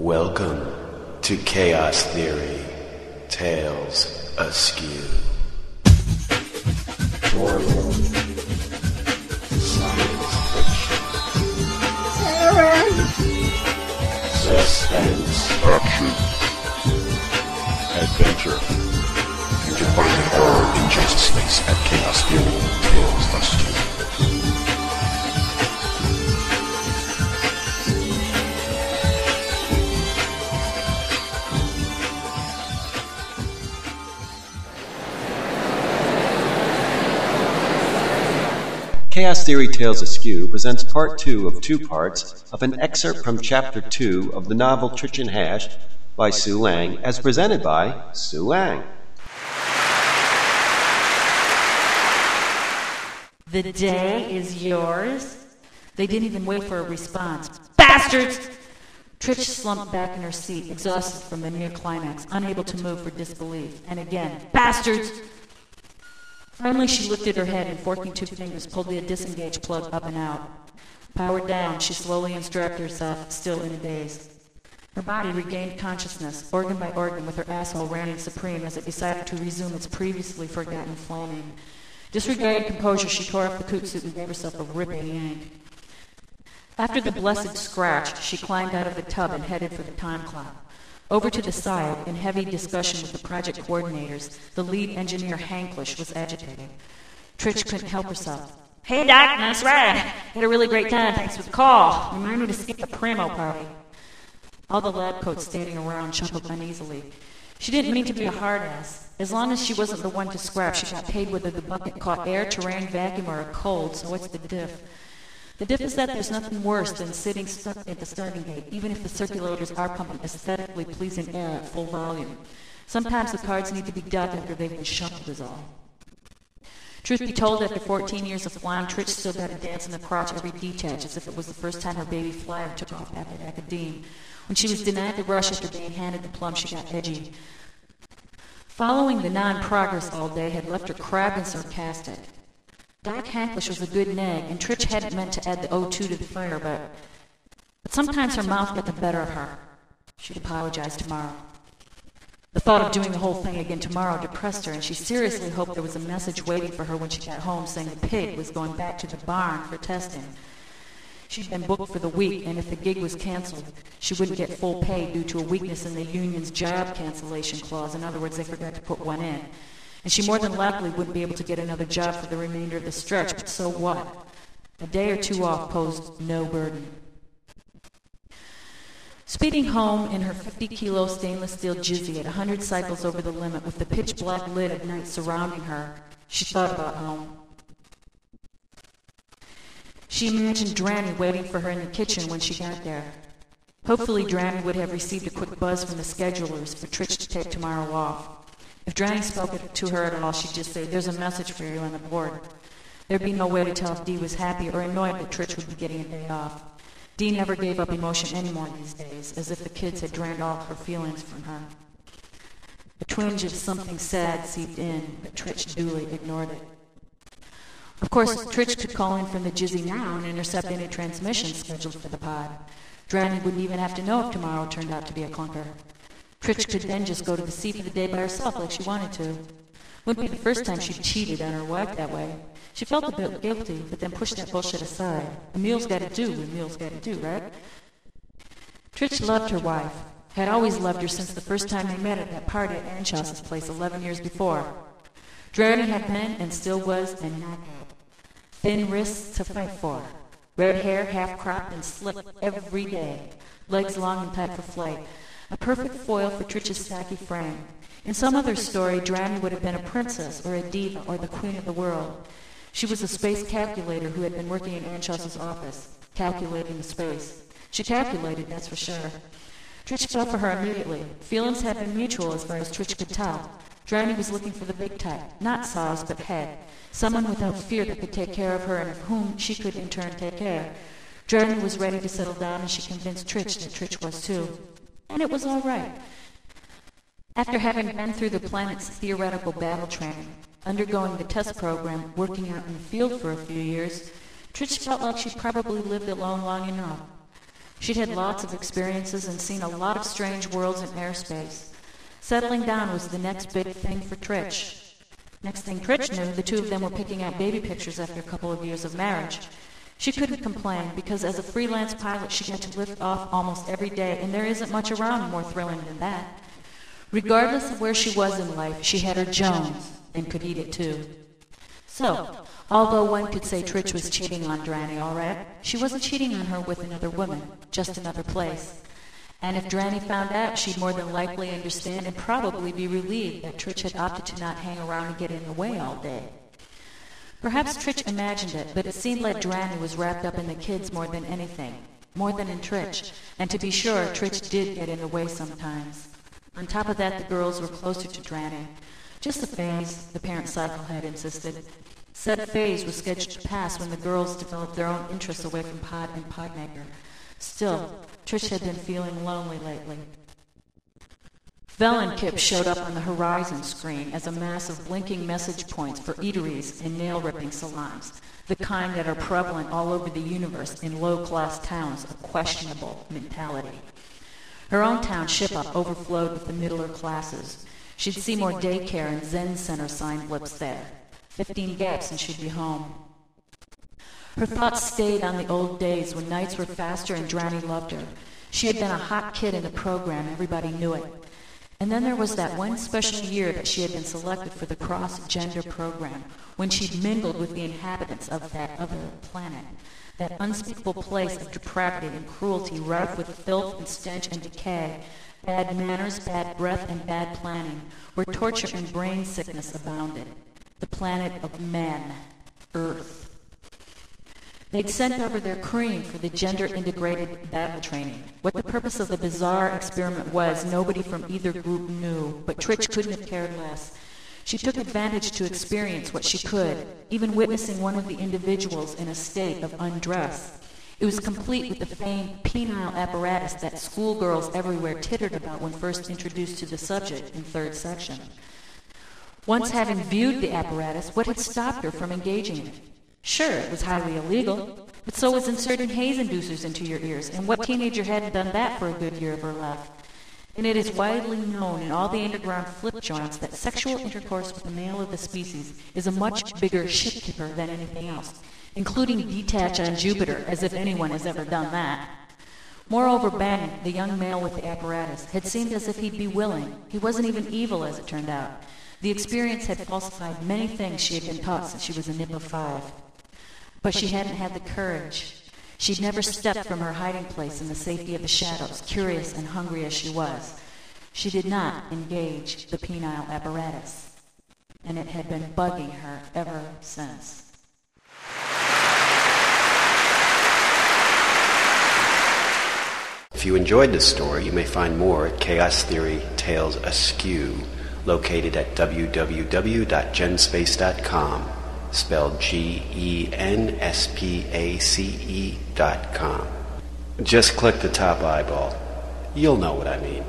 Welcome to Chaos Theory Tales Askew. Science fiction, suspense, action, adventure. You can find it all in just space at Chaos Theory Tales Askew. Chaos Theory Tales Askew presents part two of two parts of an excerpt from chapter two of the novel Tritcheon Hash by Sue Lange, as presented by Sue Lange. The day is yours. They didn't even wait for a response. Bastards! Tritch slumped back in her seat, exhausted from the near climax, unable to move for disbelief. And again, bastards! Finally, she lifted her head and, forking two fingers, pulled the disengaged plug up and out. Powered down, she slowly instructed herself, still in a daze. Her body regained consciousness, organ by organ, with her asshole reigning supreme as it decided to resume its previously forgotten flaming. Disregarding composure, she tore off the coot suit and gave herself a ripping yank. After the blessed scratch, she climbed out of the tub and headed for the time clock. Over to the side, in heavy discussion with the project coordinators, the lead engineer Hanklish was agitating. Tritch couldn't help herself. Hey, Doc, nice ride. Had a really great time. Thanks for the call. Remind me to skip the Primo party. All the lab coats standing around chuckled uneasily. She didn't mean to be a hard ass. As long as she wasn't the one to scrap, she got paid whether the bucket caught air, terrain, vacuum, or a cold, so what's the diff? The diff is that there's nothing worse than sitting stuck at the starting gate, even if the circulators are pumping aesthetically pleasing air at full volume. Sometimes the cards need to be dealt after they've been shuffled is all. Truth be told, after 14 years of flying, Tritch still got a dance in the crotch every detach as if it was the first time her baby flyer took off after Academe. When she was denied the rush after being handed the plum, she got edgy. Following the non-progress all day had left her crabbed and sarcastic. Doc Hanklish was a good nag, and Tritch hadn't meant to add the O2 to the fire, but, but sometimes her mouth got the better of her. She'd apologize tomorrow. The thought of doing the whole thing again tomorrow depressed her, and she seriously hoped there was a message waiting for her when she got home saying the pig was going back to the barn for testing. She'd been booked for the week, and if the gig was canceled, she wouldn't get full pay due to a weakness in the union's job cancellation clause. In other words, they forgot to put one in. And she more than likely wouldn't be able to get another job for the remainder of the stretch, but so what? A day or two off posed no burden. Speeding home in her 50 kilo stainless steel jizzy at 100 cycles over the limit with the pitch black lid of night surrounding her, she thought about home. She imagined Dranny waiting for her in the kitchen when she got there. Hopefully, Dranny would have received a quick buzz from the schedulers for Tritch to take tomorrow off. If Dranny spoke to her at all, she'd just say, There's a message for you on the board. There'd be no way to tell if Dee was happy or annoyed that Tritch would be getting a day off. Dee never gave up emotion anymore these days, as if the kids had drained all her feelings from her. A twinge of something sad seeped in, but Tritch duly ignored it. Of course, Tritch could call in from the Jizzy now and intercept any transmissions scheduled for the pod. Dranny wouldn't even have to know if tomorrow turned out to be a clunker. Tritch could then just go to the sea for the day by herself like she wanted to. Wouldn't be the first time she'd cheated on her wife that way. She felt a bit guilty, but then pushed that bullshit aside. A meal's gotta do what a meal's gotta do, right? Tritch loved her wife. Had always loved her since the first time they met at that party at Anschauss's place 11 years before. Dranny had been and still was a knockout. Thin wrists to fight for. Red hair half cropped and slicked every day. Legs long and tight for flight. A perfect foil for Tritch's stocky frame. In some other story, Dranny would have been a princess or a diva or the queen of the world. She was a space calculator who had been working in Anschauss's office, calculating the space. She calculated, that's for sure. Tritch fell for her immediately. Feelings had been mutual as far as Tritch could tell. Dranny was looking for the big type, not Saws, but head. Someone without fear that could take care of her and of whom she could in turn take care. Dranny was ready to settle down and she convinced Tritch that Tritch was too. And it was all right. After having been through the planet's theoretical battle training, undergoing the test program, working out in the field for a few years, Tritch felt like she'd probably lived alone long enough. She'd had lots of experiences and seen a lot of strange worlds in airspace. Settling down was the next big thing for Tritch. Next thing Tritch knew, the two of them were picking out baby pictures after a couple of years of marriage. She couldn't complain because as a freelance pilot, she got to lift off almost every day, and there isn't much around more thrilling than that. Regardless of where she was in life, she had her Jones and could eat it too. So, although one could say Tritch was cheating on Dranny, all right, she wasn't cheating on her with another woman, just another place. And if Dranny found out, she'd more than likely understand and probably be relieved that Tritch had opted to not hang around and get in the way all day. Perhaps Tritch imagined it, but it seemed like Dranny was wrapped up in the kids more than anything, more than in Tritch. And to be sure, Tritch did get in the way sometimes. On top of that, the girls were closer to Dranny. Just a phase, the parent cycle had insisted. Said phase was scheduled to pass when the girls developed their own interests away from Pod and Podmaker. Still, Tritch had been feeling lonely lately. Velenkip showed up on the horizon screen as a mass of blinking message points for eateries and nail-ripping salons, the kind that are prevalent all over the universe in low-class towns of questionable mentality. Her own town, Ship-Up, overflowed with the middler classes. She'd see more daycare and Zen Center sign blips there. Fifteen gaps and she'd be home. Her thoughts stayed on the old days when nights were faster and Dranny loved her. She had been a hot kid in the program, everybody knew it. And then there was that one special year that she had been selected for the cross-gender program, when she'd mingled with the inhabitants of that other planet, that unspeakable place of depravity and cruelty rife with filth and stench and decay, bad manners, bad breath, and bad planning, where torture and brain sickness abounded. The planet of men, Earth. They'd sent over their cream for the gender integrated battle training. What the purpose of the bizarre experiment was, nobody from either group knew, but Tritch couldn't have cared less. She took advantage to experience what she could, even witnessing one of the individuals in a state of undress. It was complete with the famed penile apparatus that schoolgirls everywhere tittered about when first introduced to the subject in third section. Once having viewed the apparatus, what had stopped her from engaging in it? Sure, it was highly illegal, but so was inserting haze inducers into your ears, and what teenager hadn't done that for a good year of her life? And it is widely known in all the underground flip joints that sexual intercourse with a male of the species is a much bigger shit kipper than anything else, including detach on Jupiter, as if anyone has ever done that. Moreover, Bannon, the young male with the apparatus, had seemed as if he'd be willing. He wasn't even evil, as it turned out. The experience had falsified many things she had been taught since she was a nip of five. But she hadn't had the courage. She'd never stepped from her hiding place in the safety of the shadows, curious and hungry as she was. She did not engage the penile apparatus, and it had been bugging her ever since. If you enjoyed this story, you may find more at Chaos Theory Tales Askew, located at www.genspace.com spelled G-E-N-S-P-A-C-E dot com. Just click the top eyeball. You'll know what I mean.